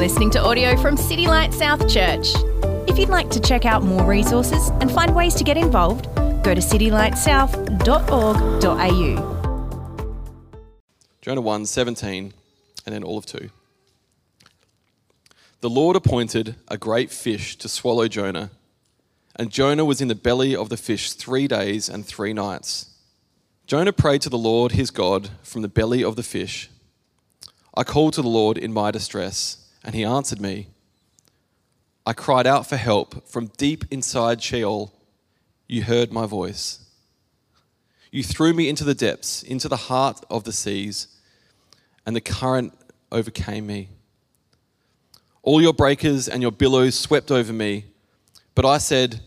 listening to audio from City Light South Church. If you'd like to check out more resources and find ways to get involved, go to citylightsouth.org.au. Jonah 1 17, and then all of 2. The Lord appointed a great fish to swallow Jonah, and Jonah was in the belly of the fish three days and three nights. Jonah prayed to the Lord his God from the belly of the fish. I called to the Lord in my distress, and he answered me. I cried out for help from deep inside Sheol. You heard my voice. You threw me into the depths, into the heart of the seas, and the current overcame me. All your breakers and your billows swept over me, but I said,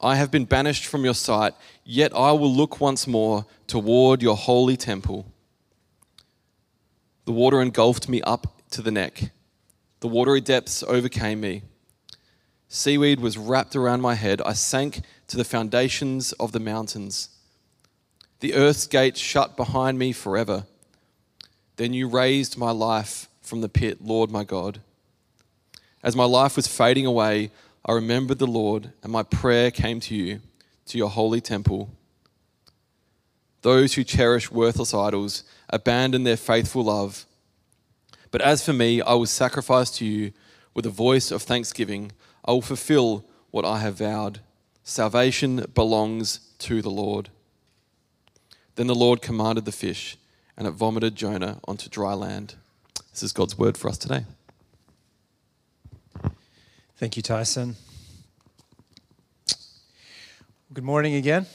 I have been banished from your sight, yet I will look once more toward your holy temple. The water engulfed me up to the neck. The watery depths overcame me. Seaweed was wrapped around my head. I sank to the foundations of the mountains. The earth's gates shut behind me forever. Then you raised my life from the pit, Lord my God. As my life was fading away, I remembered the Lord, and my prayer came to you, to your holy temple. Those who cherish worthless idols abandon their faithful love. But as for me, I will sacrifice to you with a voice of thanksgiving. I will fulfill what I have vowed. Salvation belongs to the Lord. Then the Lord commanded the fish, and it vomited Jonah onto dry land. This is God's word for us today. Thank you, Tyson. Good morning again.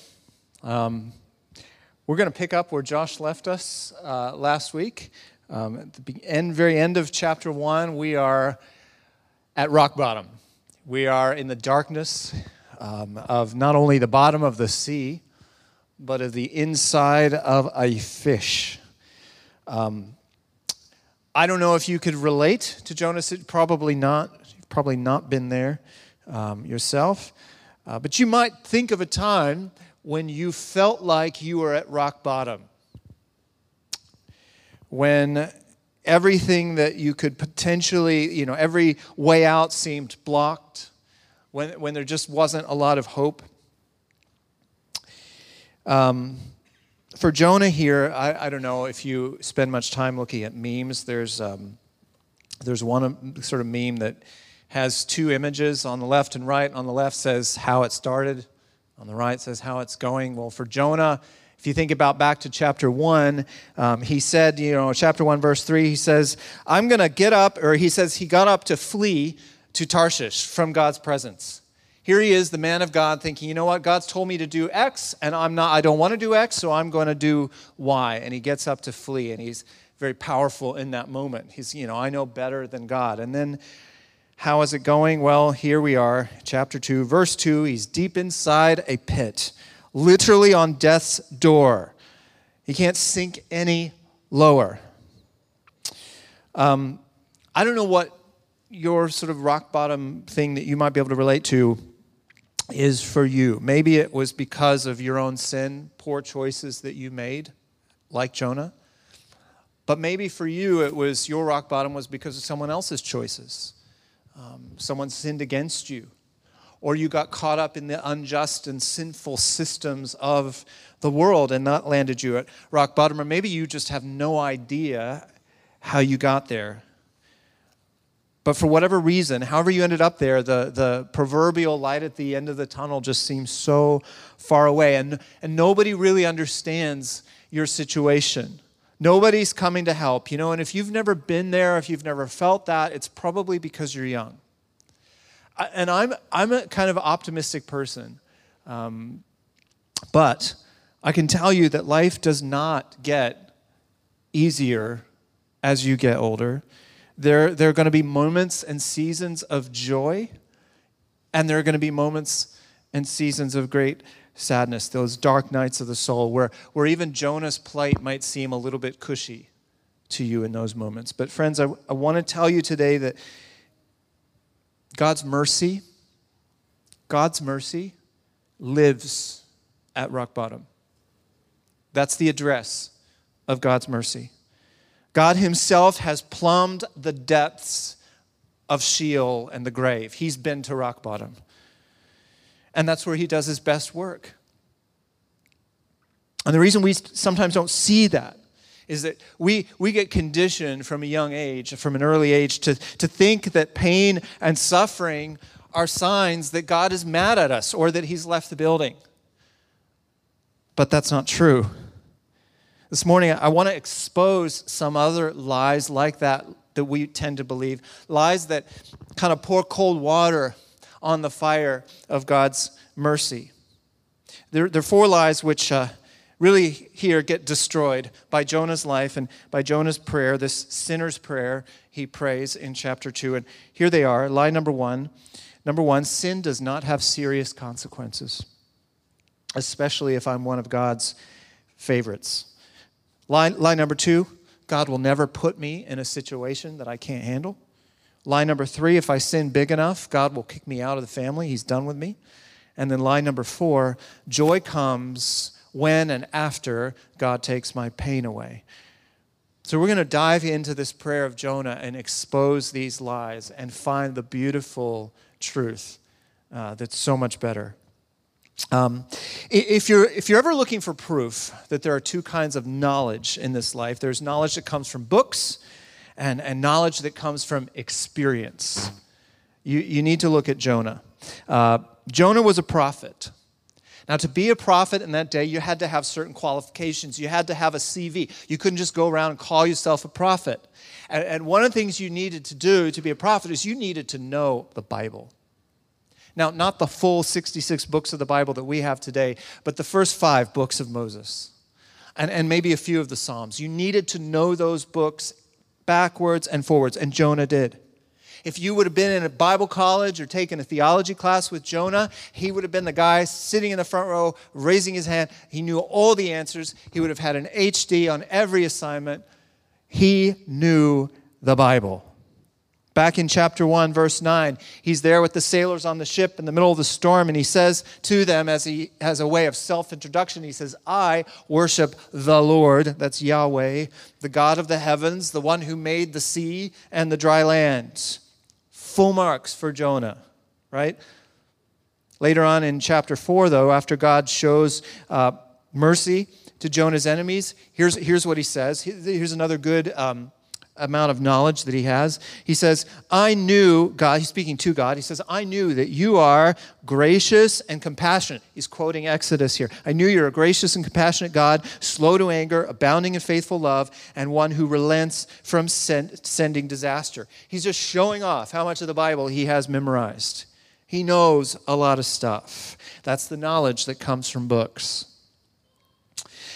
Um, we're going to pick up where Josh left us uh, last week. Um, at the end, very end of chapter one, we are at rock bottom. We are in the darkness um, of not only the bottom of the sea, but of the inside of a fish. Um, I don't know if you could relate to Jonas. Probably not. You've probably not been there um, yourself. Uh, but you might think of a time when you felt like you were at rock bottom. When everything that you could potentially, you know, every way out seemed blocked. When, when there just wasn't a lot of hope. Um, for Jonah here, I, I, don't know if you spend much time looking at memes. There's, um, there's one um, sort of meme that has two images on the left and right. On the left says how it started, on the right says how it's going. Well, for Jonah, if you think about back to chapter 1, um, he said, you know, chapter 1, verse 3, he says, I'm going to get up, or he says he got up to flee to Tarshish from God's presence. Here he is, the man of God, thinking, you know what, God's told me to do X, and I'm not, I don't want to do X, so I'm going to do Y. And he gets up to flee, and he's very powerful in that moment. He's, you know, I know better than God. And then how is it going? Well, here we are, chapter 2, verse 2. He's deep inside a pit, literally on death's door. He can't sink any lower. Um, I don't know what your sort of rock bottom thing that you might be able to relate to is for you. Maybe it was because of your own sin, poor choices that you made, like Jonah. But maybe for you, it was your rock bottom was because of someone else's choices. Um, someone sinned against you, or you got caught up in the unjust and sinful systems of the world and that landed you at rock bottom. Or maybe you just have no idea how you got there. But for whatever reason, however you ended up there, the, the proverbial light at the end of the tunnel just seems so far away. And, and nobody really understands your situation. Nobody's coming to help, you know. And if you've never been there, if you've never felt that, it's probably because you're young. And I'm, I'm a kind of optimistic person. Um, but I can tell you that life does not get easier as you get older. There, there are going to be moments and seasons of joy, and there are going to be moments and seasons of great sadness, those dark nights of the soul, where, where even Jonah's plight might seem a little bit cushy to you in those moments. But, friends, I, I want to tell you today that God's mercy, God's mercy lives at rock bottom. That's the address of God's mercy. God Himself has plumbed the depths of Sheol and the grave. He's been to rock bottom. And that's where he does his best work. And the reason we sometimes don't see that is that we, we get conditioned from a young age, from an early age, to, to think that pain and suffering are signs that God is mad at us or that he's left the building. But that's not true. This morning, I want to expose some other lies like that that we tend to believe lies that kind of pour cold water on the fire of God's mercy. There, there are four lies which uh, really here get destroyed by Jonah's life and by Jonah's prayer, this sinner's prayer he prays in chapter 2. And here they are. Lie number one. Number one, sin does not have serious consequences, especially if I'm one of God's favorites. Line, line number two, God will never put me in a situation that I can't handle. Line number three, if I sin big enough, God will kick me out of the family. He's done with me. And then line number four, joy comes when and after God takes my pain away. So we're going to dive into this prayer of Jonah and expose these lies and find the beautiful truth uh, that's so much better. Um, if, you're, if you're ever looking for proof that there are two kinds of knowledge in this life, there's knowledge that comes from books and, and knowledge that comes from experience. You, you need to look at Jonah. Uh, Jonah was a prophet. Now, to be a prophet in that day, you had to have certain qualifications. You had to have a CV. You couldn't just go around and call yourself a prophet. And, and one of the things you needed to do to be a prophet is you needed to know the Bible. Now, not the full 66 books of the Bible that we have today, but the first five books of Moses, and, and maybe a few of the Psalms. You needed to know those books backwards and forwards, and Jonah did. If you would have been in a Bible college or taken a theology class with Jonah, he would have been the guy sitting in the front row, raising his hand. He knew all the answers. He would have had an HD on every assignment. He knew the Bible. Back in chapter 1, verse 9, he's there with the sailors on the ship in the middle of the storm, and he says to them, as he has a way of self introduction, he says, I worship the Lord, that's Yahweh, the God of the heavens, the one who made the sea and the dry land. Full marks for Jonah, right? Later on in chapter 4, though, after God shows uh, mercy to Jonah's enemies, here's, here's what he says. Here's another good. Um, amount of knowledge that he has. He says, I knew, God, he's speaking to God, he says, I knew that you are gracious and compassionate. He's quoting Exodus here. I knew you're a gracious and compassionate God, slow to anger, abounding in faithful love, and one who relents from send, sending disaster. He's just showing off how much of the Bible he has memorized. He knows a lot of stuff. That's the knowledge that comes from books.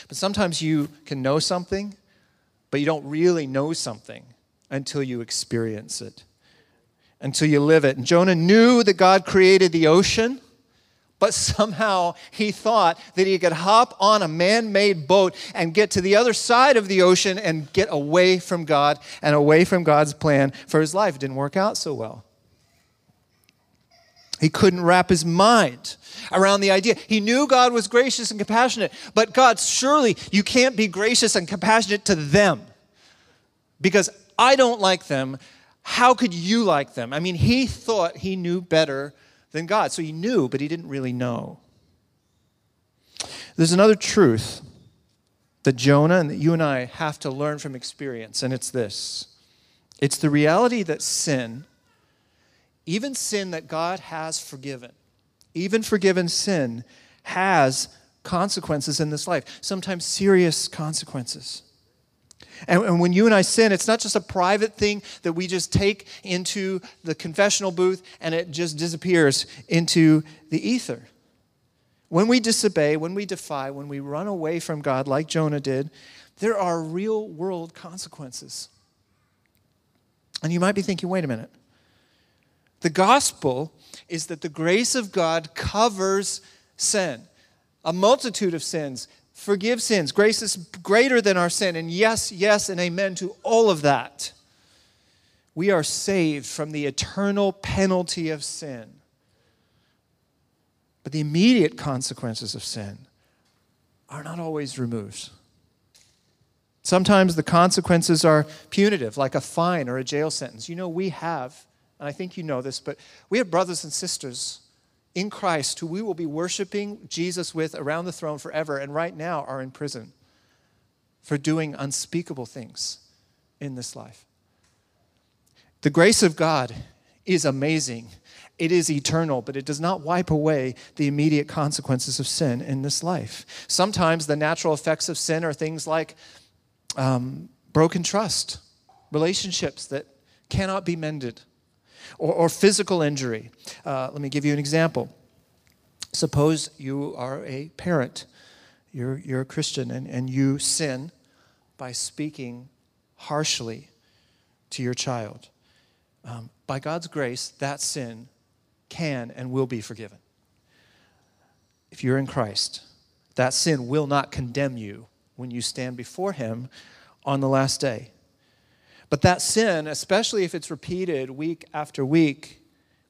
But sometimes you can know something but you don't really know something until you experience it, until you live it. And Jonah knew that God created the ocean, but somehow he thought that he could hop on a man made boat and get to the other side of the ocean and get away from God and away from God's plan for his life. It didn't work out so well. He couldn't wrap his mind around the idea. He knew God was gracious and compassionate, but God, surely you can't be gracious and compassionate to them because I don't like them. How could you like them? I mean, he thought he knew better than God. So he knew, but he didn't really know. There's another truth that Jonah and that you and I have to learn from experience, and it's this it's the reality that sin, even sin that God has forgiven, even forgiven sin has consequences in this life, sometimes serious consequences. And, and, when you and I sin, it's not just a private thing that we just take into the confessional booth and it just disappears into the ether. When we disobey, when we defy, when we run away from God like Jonah did, there are real world consequences. And you might be thinking, wait a minute. The gospel is that the grace of God covers sin, a multitude of sins, forgive sins. Grace is greater than our sin. And yes, yes, and amen to all of that. We are saved from the eternal penalty of sin. But the immediate consequences of sin are not always removed. Sometimes the consequences are punitive, like a fine or a jail sentence. You know, we have and I think you know this, but we have brothers and sisters in Christ who we will be worshiping Jesus with around the throne forever, and right now are in prison for doing unspeakable things in this life. The grace of God is amazing. It is eternal, but it does not wipe away the immediate consequences of sin in this life. Sometimes the natural effects of sin are things like um, broken trust, relationships that cannot be mended, or, or physical injury. Uh, let me give you an example. Suppose you are a parent, you're, you're a Christian, and, and you sin by speaking harshly to your child. Um, by God's grace, that sin can and will be forgiven. If you're in Christ, that sin will not condemn you when you stand before Him on the last day. But that sin, especially if it's repeated week after week,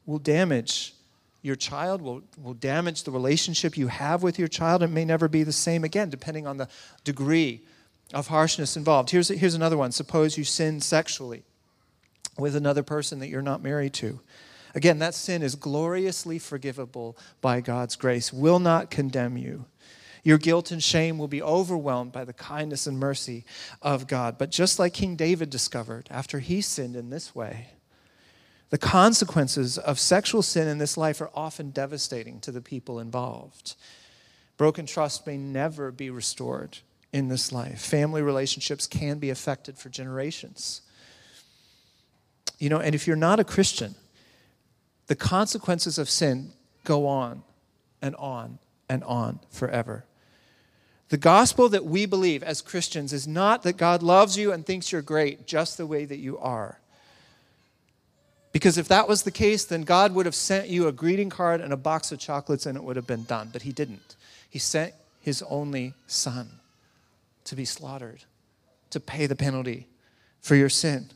will damage your child, will, will damage the relationship you have with your child. It may never be the same again, depending on the degree of harshness involved. Here's, here's another one. Suppose you sin sexually with another person that you're not married to. Again, that sin is gloriously forgivable by God's grace, will not condemn you. Your guilt and shame will be overwhelmed by the kindness and mercy of God. But just like King David discovered after he sinned in this way, the consequences of sexual sin in this life are often devastating to the people involved. Broken trust may never be restored in this life. Family relationships can be affected for generations. You know, and if you're not a Christian, the consequences of sin go on and on and on forever. The gospel that we believe as Christians is not that God loves you and thinks you're great just the way that you are. Because if that was the case, then God would have sent you a greeting card and a box of chocolates and it would have been done. But He didn't. He sent His only Son to be slaughtered, to pay the penalty for your sin.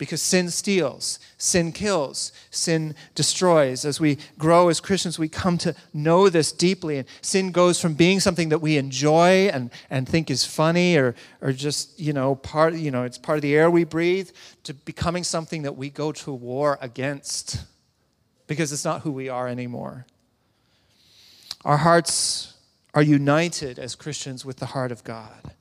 Because sin steals, sin kills, sin destroys. As we grow as Christians, we come to know this deeply. And sin goes from being something that we enjoy and, and think is funny or, or just, you know, part, you know, it's part of the air we breathe to becoming something that we go to war against because it's not who we are anymore. Our hearts are united as Christians with the heart of God.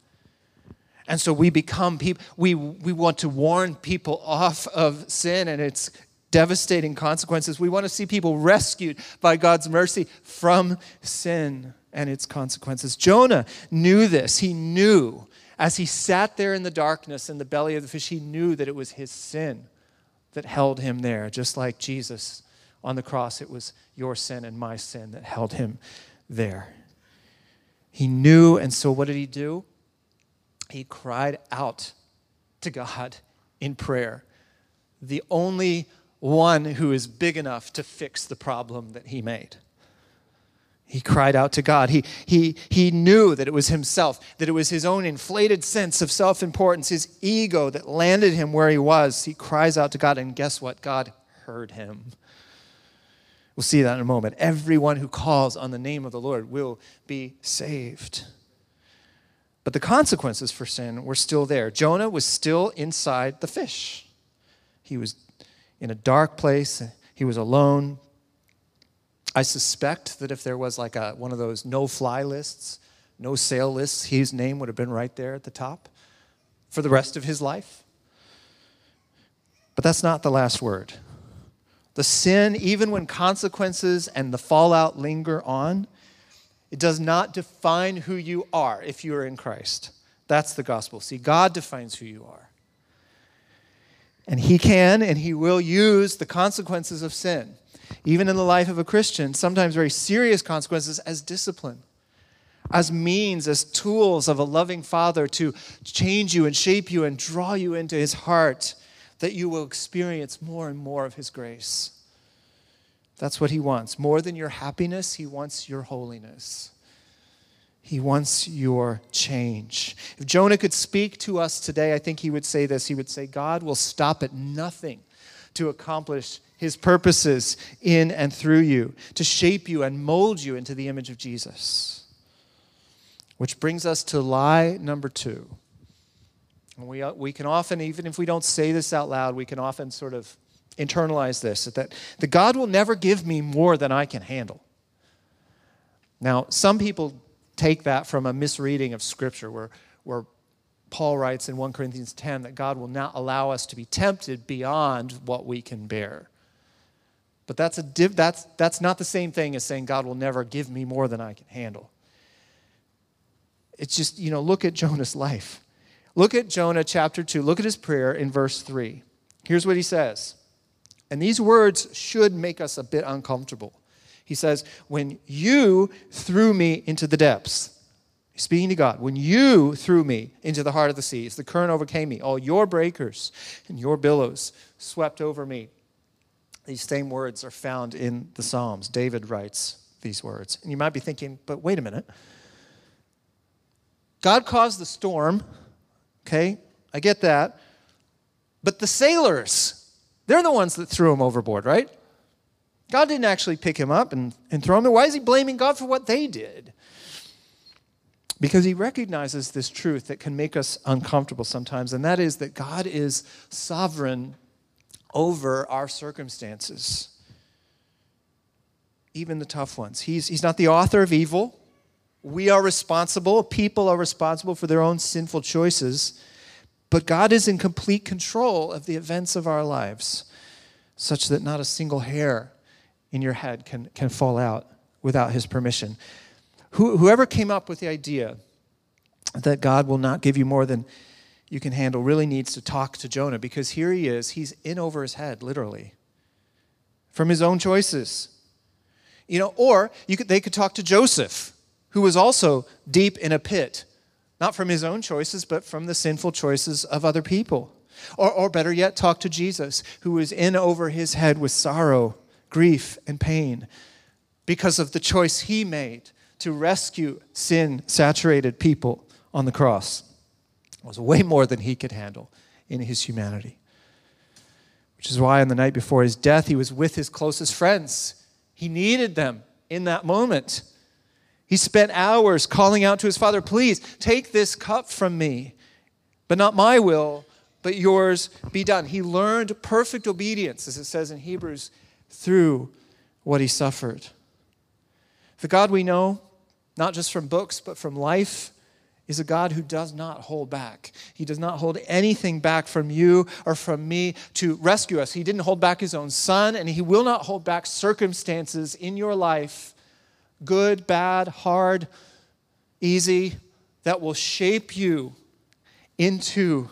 And so we become people, we, we want to warn people off of sin and its devastating consequences. We want to see people rescued by God's mercy from sin and its consequences. Jonah knew this. He knew as he sat there in the darkness in the belly of the fish, he knew that it was his sin that held him there, just like Jesus on the cross. It was your sin and my sin that held him there. He knew, and so what did he do? He cried out to God in prayer, the only one who is big enough to fix the problem that he made. He cried out to God. He, he, he knew that it was himself, that it was his own inflated sense of self importance, his ego that landed him where he was. He cries out to God, and guess what? God heard him. We'll see that in a moment. Everyone who calls on the name of the Lord will be saved. But the consequences for sin were still there. Jonah was still inside the fish. He was in a dark place, he was alone. I suspect that if there was like a, one of those no fly lists, no sail lists, his name would have been right there at the top for the rest of his life. But that's not the last word. The sin, even when consequences and the fallout linger on, it does not define who you are if you are in Christ. That's the gospel. See, God defines who you are. And He can and He will use the consequences of sin, even in the life of a Christian, sometimes very serious consequences, as discipline, as means, as tools of a loving Father to change you and shape you and draw you into His heart, that you will experience more and more of His grace. That's what he wants. More than your happiness, he wants your holiness. He wants your change. If Jonah could speak to us today, I think he would say this. He would say, God will stop at nothing to accomplish his purposes in and through you, to shape you and mold you into the image of Jesus. Which brings us to lie number two. And we, we can often, even if we don't say this out loud, we can often sort of internalize this that, that God will never give me more than I can handle. Now, some people take that from a misreading of Scripture where, where Paul writes in 1 Corinthians 10 that God will not allow us to be tempted beyond what we can bear. But that's, a div- that's, that's not the same thing as saying God will never give me more than I can handle. It's just, you know, look at Jonah's life. Look at Jonah chapter 2. Look at his prayer in verse 3. Here's what he says. And these words should make us a bit uncomfortable. He says, When you threw me into the depths, speaking to God, when you threw me into the heart of the seas, the current overcame me, all your breakers and your billows swept over me. These same words are found in the Psalms. David writes these words. And you might be thinking, but wait a minute. God caused the storm, okay? I get that. But the sailors, they're the ones that threw him overboard, right? God didn't actually pick him up and, and throw him there. Why is he blaming God for what they did? Because he recognizes this truth that can make us uncomfortable sometimes, and that is that God is sovereign over our circumstances, even the tough ones. He's, he's not the author of evil. We are responsible, people are responsible for their own sinful choices, but God is in complete control of the events of our lives, such that not a single hair in your head can, can fall out without his permission. Who, whoever came up with the idea that God will not give you more than you can handle really needs to talk to Jonah because here he is. He's in over his head, literally, from his own choices. You know, or you could, they could talk to Joseph, who was also deep in a pit, not from his own choices, but from the sinful choices of other people. Or, or better yet, talk to Jesus, who was in over his head with sorrow grief, and pain because of the choice he made to rescue sin saturated people on the cross. It was way more than he could handle in his humanity. Which is why on the night before his death, he was with his closest friends. He needed them in that moment. He spent hours calling out to his father, Please take this cup from me, but not my will, but yours be done. He learned perfect obedience, as it says in Hebrews through what he suffered. The God we know, not just from books, but from life, is a God who does not hold back. He does not hold anything back from you or from me to rescue us. He didn't hold back his own son, and he will not hold back circumstances in your life, good, bad, hard, easy, that will shape you into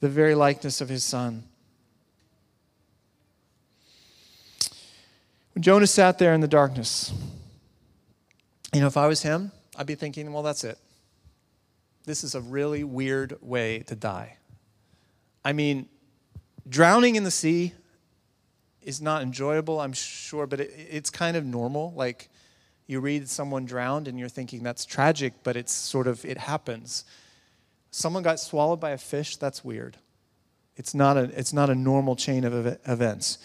the very likeness of his son. When Jonah sat there in the darkness, you know, if I was him, I'd be thinking, well, that's it. This is a really weird way to die. I mean, drowning in the sea is not enjoyable, I'm sure, but it, it's kind of normal. Like, you read someone drowned and you're thinking that's tragic, but it's sort of, it happens. Someone got swallowed by a fish, that's weird. It's not a, it's not a normal chain of events.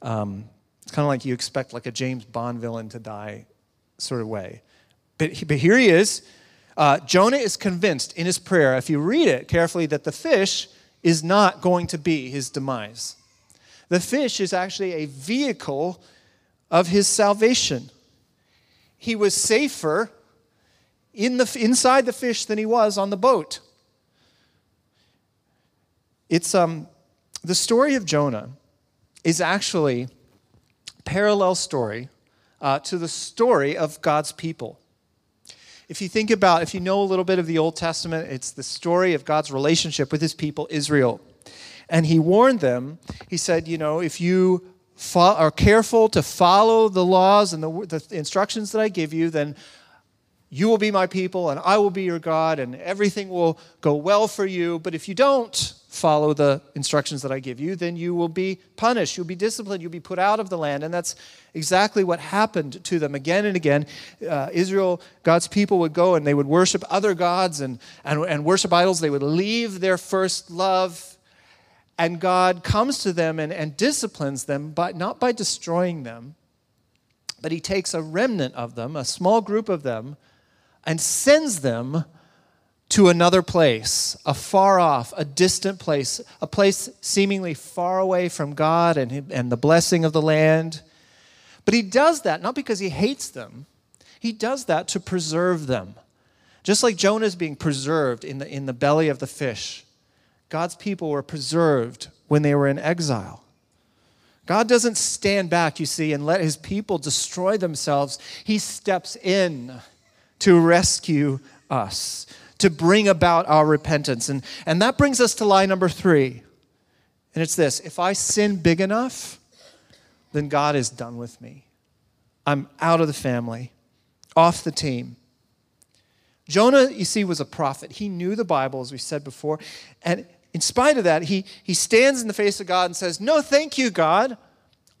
Um, it's kind of like you expect like a James Bond villain to die sort of way. But, but here he is. Uh, Jonah is convinced in his prayer, if you read it carefully, that the fish is not going to be his demise. The fish is actually a vehicle of his salvation. He was safer in the, inside the fish than he was on the boat. It's um, the story of Jonah is actually parallel story uh, to the story of God's people. If you think about, if you know a little bit of the Old Testament, it's the story of God's relationship with his people, Israel. And he warned them, he said, you know, if you fo- are careful to follow the laws and the, the instructions that I give you, then you will be my people and I will be your God and everything will go well for you. But if you don't, follow the instructions that I give you, then you will be punished. You'll be disciplined. You'll be put out of the land. And that's exactly what happened to them again and again. Uh, Israel, God's people would go and they would worship other gods and, and, and worship idols. They would leave their first love. And God comes to them and, and disciplines them, but not by destroying them, but He takes a remnant of them, a small group of them, and sends them to another place, a far off, a distant place, a place seemingly far away from God and, and the blessing of the land. But he does that not because he hates them, he does that to preserve them. Just like Jonah is being preserved in the, in the belly of the fish, God's people were preserved when they were in exile. God doesn't stand back, you see, and let his people destroy themselves. He steps in to rescue us to bring about our repentance. And, and that brings us to lie number three. And it's this if I sin big enough, then God is done with me. I'm out of the family, off the team. Jonah, you see, was a prophet. He knew the Bible, as we said before. And in spite of that, he, he stands in the face of God and says, No, thank you, God.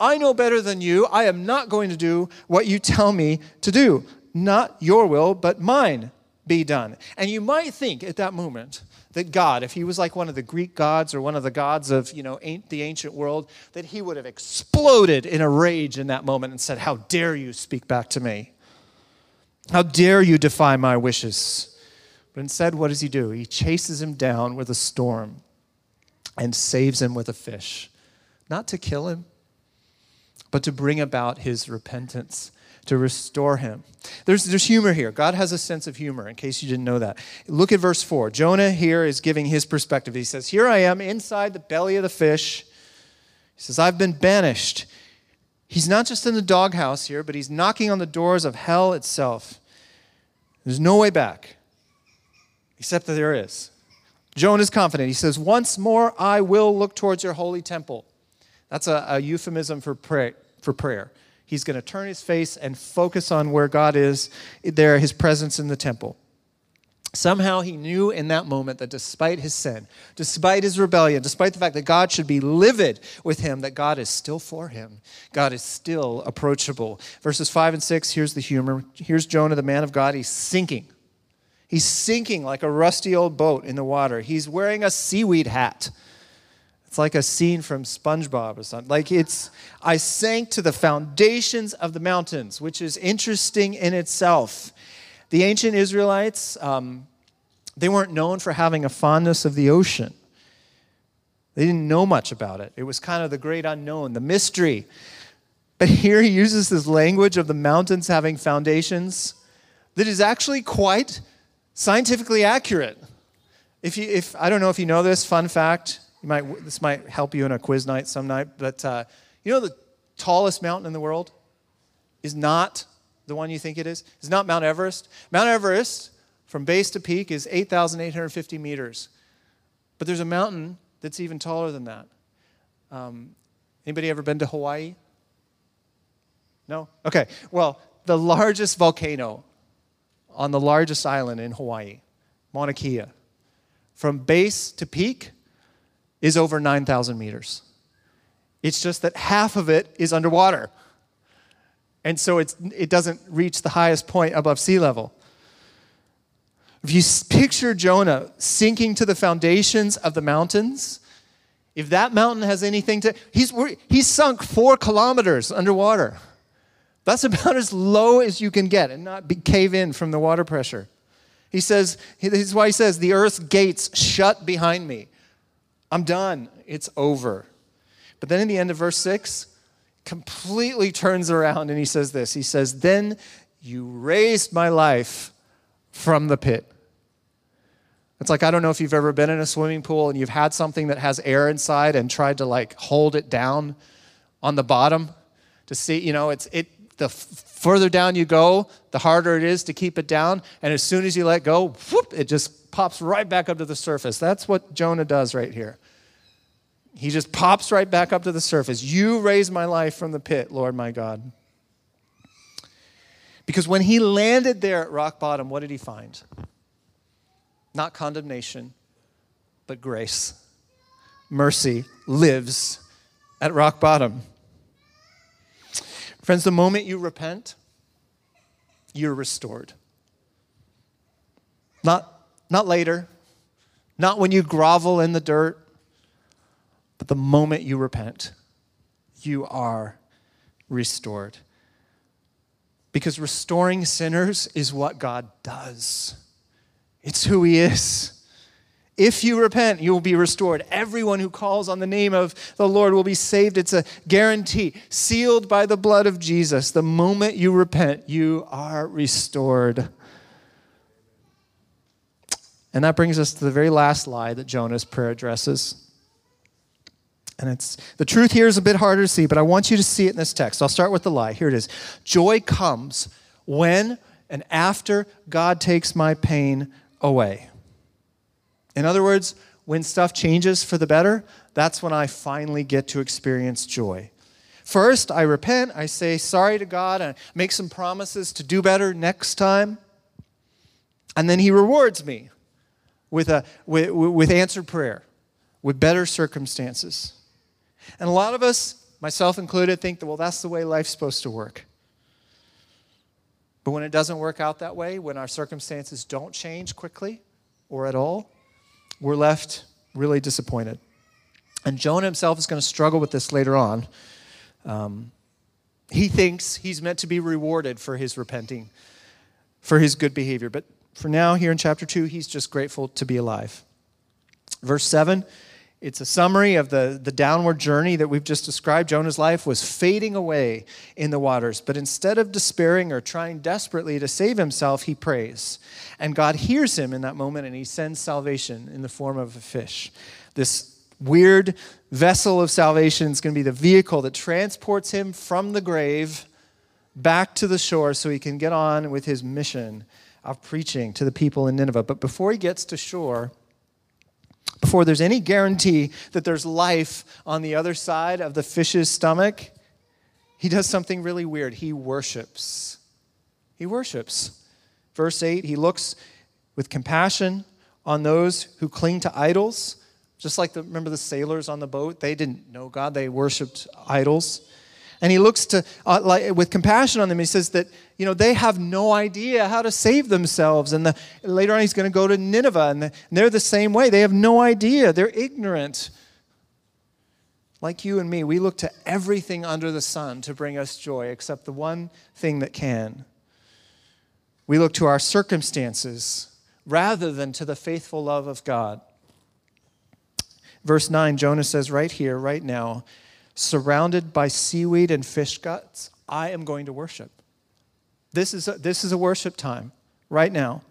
I know better than you. I am not going to do what you tell me to do. Not your will, but mine be done. And you might think at that moment that God, if he was like one of the Greek gods or one of the gods of you know the ancient world, that he would have exploded in a rage in that moment and said, "How dare you speak back to me? How dare you defy my wishes?" But instead, what does he do? He chases him down with a storm and saves him with a fish, not to kill him, but to bring about his repentance to restore him. There's, there's humor here. God has a sense of humor, in case you didn't know that. Look at verse 4. Jonah here is giving his perspective. He says, Here I am inside the belly of the fish. He says, I've been banished. He's not just in the doghouse here, but he's knocking on the doors of hell itself. There's no way back, except that there is. Jonah is confident. He says, Once more I will look towards your holy temple. That's a, a euphemism for, pray, for prayer. He's going to turn his face and focus on where God is there, his presence in the temple. Somehow he knew in that moment that despite his sin, despite his rebellion, despite the fact that God should be livid with him, that God is still for him. God is still approachable. Verses 5 and 6, here's the humor. Here's Jonah, the man of God. He's sinking. He's sinking like a rusty old boat in the water. He's wearing a seaweed hat. It's like a scene from SpongeBob or something. Like it's, I sank to the foundations of the mountains, which is interesting in itself. The ancient Israelites, um, they weren't known for having a fondness of the ocean. They didn't know much about it. It was kind of the great unknown, the mystery. But here he uses this language of the mountains having foundations that is actually quite scientifically accurate. If you, if I don't know if you know this, fun fact you might, this might help you in a quiz night some night, but uh, you know the tallest mountain in the world is not the one you think it is? It's not Mount Everest. Mount Everest, from base to peak, is 8,850 meters. But there's a mountain that's even taller than that. Um, anybody ever been to Hawaii? No? Okay. Well, the largest volcano on the largest island in Hawaii, Mauna Kea, from base to peak, is over 9,000 meters. It's just that half of it is underwater. And so it doesn't reach the highest point above sea level. If you picture Jonah sinking to the foundations of the mountains, if that mountain has anything to, he's, he's sunk four kilometers underwater. That's about as low as you can get and not be, cave in from the water pressure. He says, this is why he says, the earth's gates shut behind me. I'm done. It's over. But then in the end of verse 6, completely turns around and he says this. He says, Then you raised my life from the pit. It's like, I don't know if you've ever been in a swimming pool and you've had something that has air inside and tried to like hold it down on the bottom to see, you know, it's, it, the f- further down you go, the harder it is to keep it down. And as soon as you let go, whoop, it just pops right back up to the surface. That's what Jonah does right here. He just pops right back up to the surface. You raised my life from the pit, Lord my God. Because when he landed there at rock bottom, what did he find? Not condemnation, but grace. Mercy lives at rock bottom. Friends, the moment you repent, you're restored. Not, not later, not when you grovel in the dirt, but the moment you repent, you are restored. Because restoring sinners is what God does. It's who He is. If you repent, you will be restored. Everyone who calls on the name of the Lord will be saved. It's a guarantee, sealed by the blood of Jesus. The moment you repent, you are restored. And that brings us to the very last lie that Jonah's prayer addresses. And it's the truth here is a bit harder to see, but I want you to see it in this text. I'll start with the lie. Here it is. Joy comes when and after God takes my pain away. In other words, when stuff changes for the better, that's when I finally get to experience joy. First, I repent, I say sorry to God, and make some promises to do better next time. And then He rewards me with, a, with, with answered prayer, with better circumstances. And a lot of us, myself included, think that, well, that's the way life's supposed to work. But when it doesn't work out that way, when our circumstances don't change quickly or at all, we're left really disappointed. And Jonah himself is going to struggle with this later on. Um, he thinks he's meant to be rewarded for his repenting, for his good behavior. But for now, here in chapter 2, he's just grateful to be alive. Verse 7 it's a summary of the, the downward journey that we've just described. Jonah's life was fading away in the waters, but instead of despairing or trying desperately to save himself, he prays. And God hears him in that moment and he sends salvation in the form of a fish. This weird vessel of salvation is going to be the vehicle that transports him from the grave back to the shore so he can get on with his mission of preaching to the people in Nineveh. But before he gets to shore, before there's any guarantee that there's life on the other side of the fish's stomach, he does something really weird. He worships. He worships. Verse 8, he looks with compassion on those who cling to idols. Just like the, remember the sailors on the boat? They didn't know God, they worshiped idols. And he looks to, uh, like, with compassion on them. He says that, you know, they have no idea how to save themselves. And the, later on, he's going to go to Nineveh, and, the, and they're the same way. They have no idea. They're ignorant. Like you and me, we look to everything under the sun to bring us joy, except the one thing that can. We look to our circumstances rather than to the faithful love of God. Verse 9, Jonah says right here, right now, surrounded by seaweed and fish guts, I am going to worship. This is a, this is a worship time right now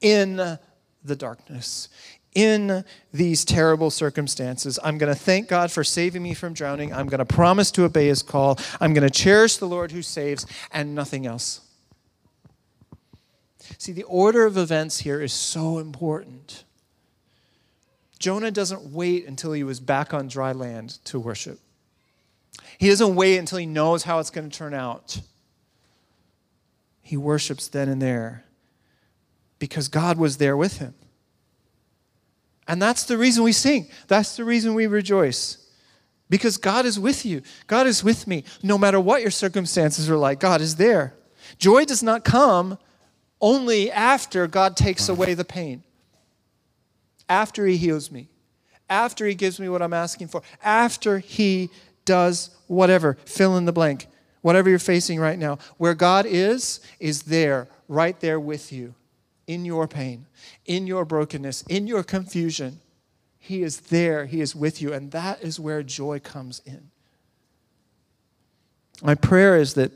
in the darkness, in these terrible circumstances. I'm going to thank God for saving me from drowning. I'm going to promise to obey his call. I'm going to cherish the Lord who saves and nothing else. See, the order of events here is so important. Jonah doesn't wait until he was back on dry land to worship. He doesn't wait until he knows how it's going to turn out. He worships then and there because God was there with him. And that's the reason we sing. That's the reason we rejoice. Because God is with you. God is with me. No matter what your circumstances are like, God is there. Joy does not come only after God takes away the pain, after He heals me, after He gives me what I'm asking for, after He does whatever, fill in the blank, whatever you're facing right now. Where God is, is there, right there with you, in your pain, in your brokenness, in your confusion. He is there, He is with you, and that is where joy comes in. My prayer is that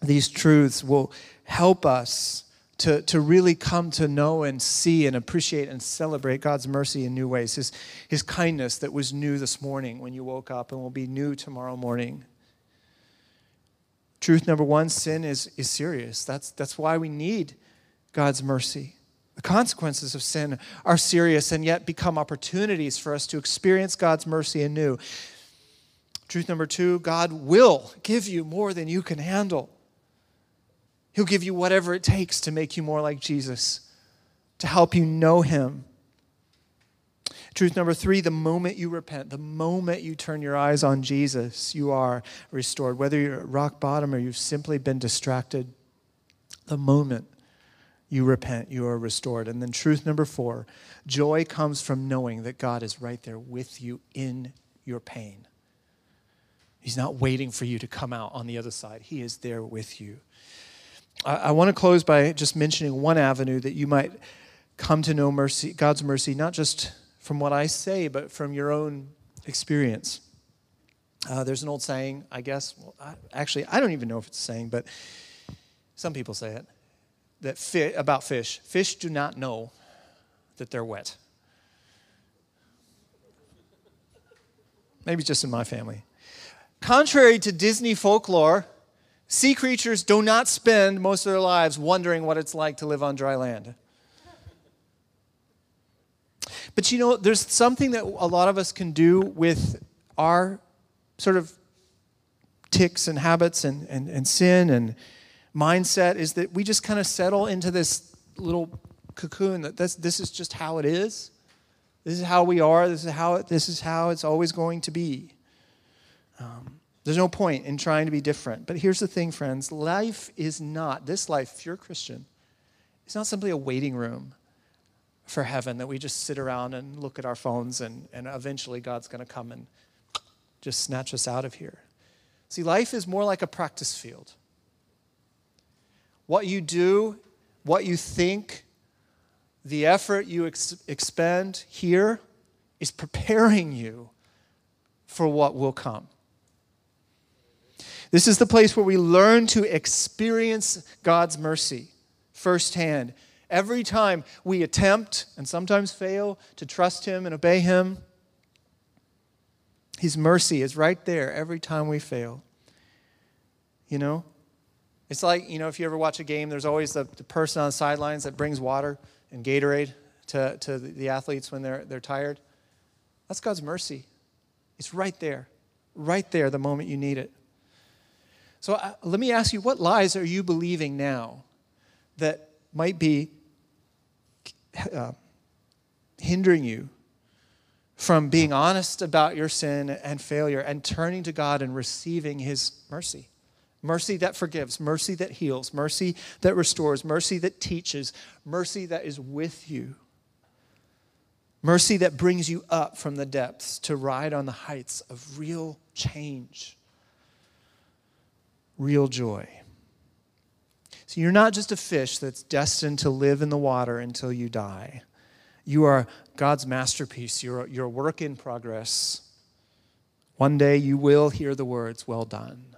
these truths will help us to, to really come to know and see and appreciate and celebrate God's mercy in new ways. His, his kindness that was new this morning when you woke up and will be new tomorrow morning. Truth number one sin is, is serious. That's, that's why we need God's mercy. The consequences of sin are serious and yet become opportunities for us to experience God's mercy anew. Truth number two God will give you more than you can handle. He'll give you whatever it takes to make you more like Jesus, to help you know Him. Truth number three the moment you repent, the moment you turn your eyes on Jesus, you are restored. Whether you're at rock bottom or you've simply been distracted, the moment you repent, you are restored. And then truth number four joy comes from knowing that God is right there with you in your pain. He's not waiting for you to come out on the other side, He is there with you. I, I want to close by just mentioning one avenue that you might come to know mercy, God's mercy, not just from what I say, but from your own experience. Uh, there's an old saying, I guess. Well, I, actually, I don't even know if it's a saying, but some people say it that fi- about fish. Fish do not know that they're wet. Maybe just in my family. Contrary to Disney folklore, sea creatures do not spend most of their lives wondering what it's like to live on dry land. But you know, there's something that a lot of us can do with our sort of tics and habits and, and, and sin and mindset is that we just kind of settle into this little cocoon that this, this is just how it is. This is how we are. This is how, it, this is how it's always going to be. Um, there's no point in trying to be different. But here's the thing, friends life is not, this life, if you're a Christian, it's not simply a waiting room for heaven that we just sit around and look at our phones and, and eventually God's going to come and just snatch us out of here. See, life is more like a practice field. What you do, what you think, the effort you ex- expend here is preparing you for what will come. This is the place where we learn to experience God's mercy firsthand Every time we attempt and sometimes fail to trust Him and obey Him, His mercy is right there every time we fail. You know? It's like, you know, if you ever watch a game, there's always the, the person on the sidelines that brings water and Gatorade to, to the athletes when they're, they're tired. That's God's mercy. It's right there, right there the moment you need it. So uh, let me ask you, what lies are you believing now that might be uh, hindering you from being honest about your sin and failure and turning to God and receiving His mercy. Mercy that forgives, mercy that heals, mercy that restores, mercy that teaches, mercy that is with you. Mercy that brings you up from the depths to ride on the heights of real change, real joy. So you're not just a fish that's destined to live in the water until you die. You are God's masterpiece, you're, you're a work in progress. One day you will hear the words, Well done,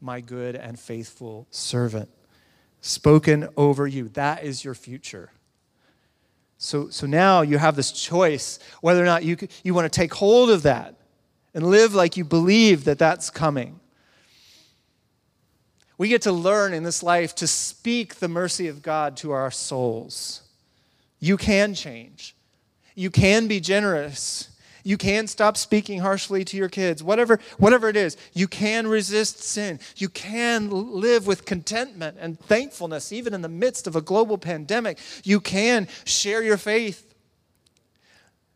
my good and faithful servant, spoken over you. That is your future. So, so now you have this choice whether or not you, you want to take hold of that and live like you believe that that's coming we get to learn in this life to speak the mercy of God to our souls. You can change. You can be generous. You can stop speaking harshly to your kids. Whatever, whatever it is, you can resist sin. You can live with contentment and thankfulness, even in the midst of a global pandemic. You can share your faith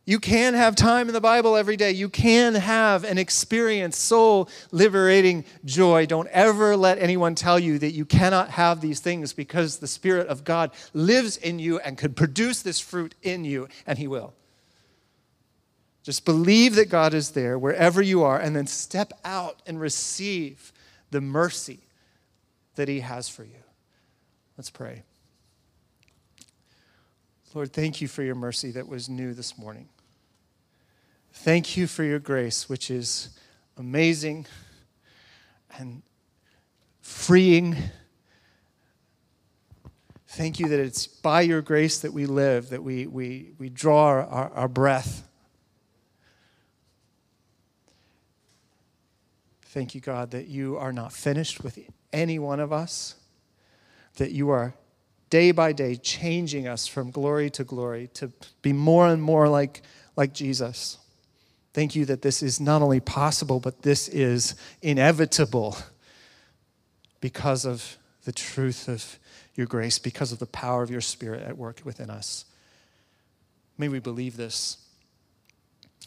you can have time in the Bible every day. You can have and experience soul liberating joy. Don't ever let anyone tell you that you cannot have these things because the Spirit of God lives in you and could produce this fruit in you, and He will. Just believe that God is there wherever you are, and then step out and receive the mercy that He has for you. Let's pray. Lord, thank you for your mercy that was new this morning. Thank you for your grace, which is amazing and freeing. Thank you that it's by your grace that we live, that we, we, we draw our, our, breath. Thank you, God, that you are not finished with any one of us, that you are day by day changing us from glory to glory to be more and more like, like Jesus. Thank you that this is not only possible, but this is inevitable because of the truth of your grace, because of the power of your Spirit at work within us. May we believe this.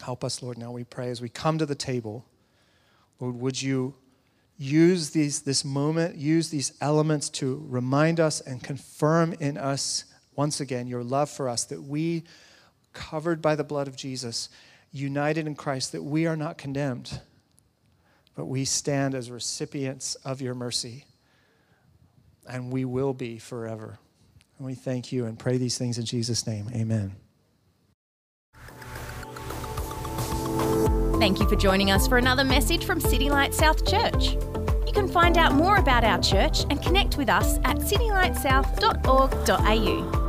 Help us, Lord, now we pray as we come to the table. Lord, would you use these, this moment, use these elements to remind us and confirm in us once again your love for us, that we, covered by the blood of Jesus, united in Christ, that we are not condemned, but we stand as recipients of your mercy, and we will be forever. And we thank you and pray these things in Jesus' name. Amen. Thank you for joining us for another message from City Light South Church. You can find out more about our church and connect with us at citylightsouth.org.au.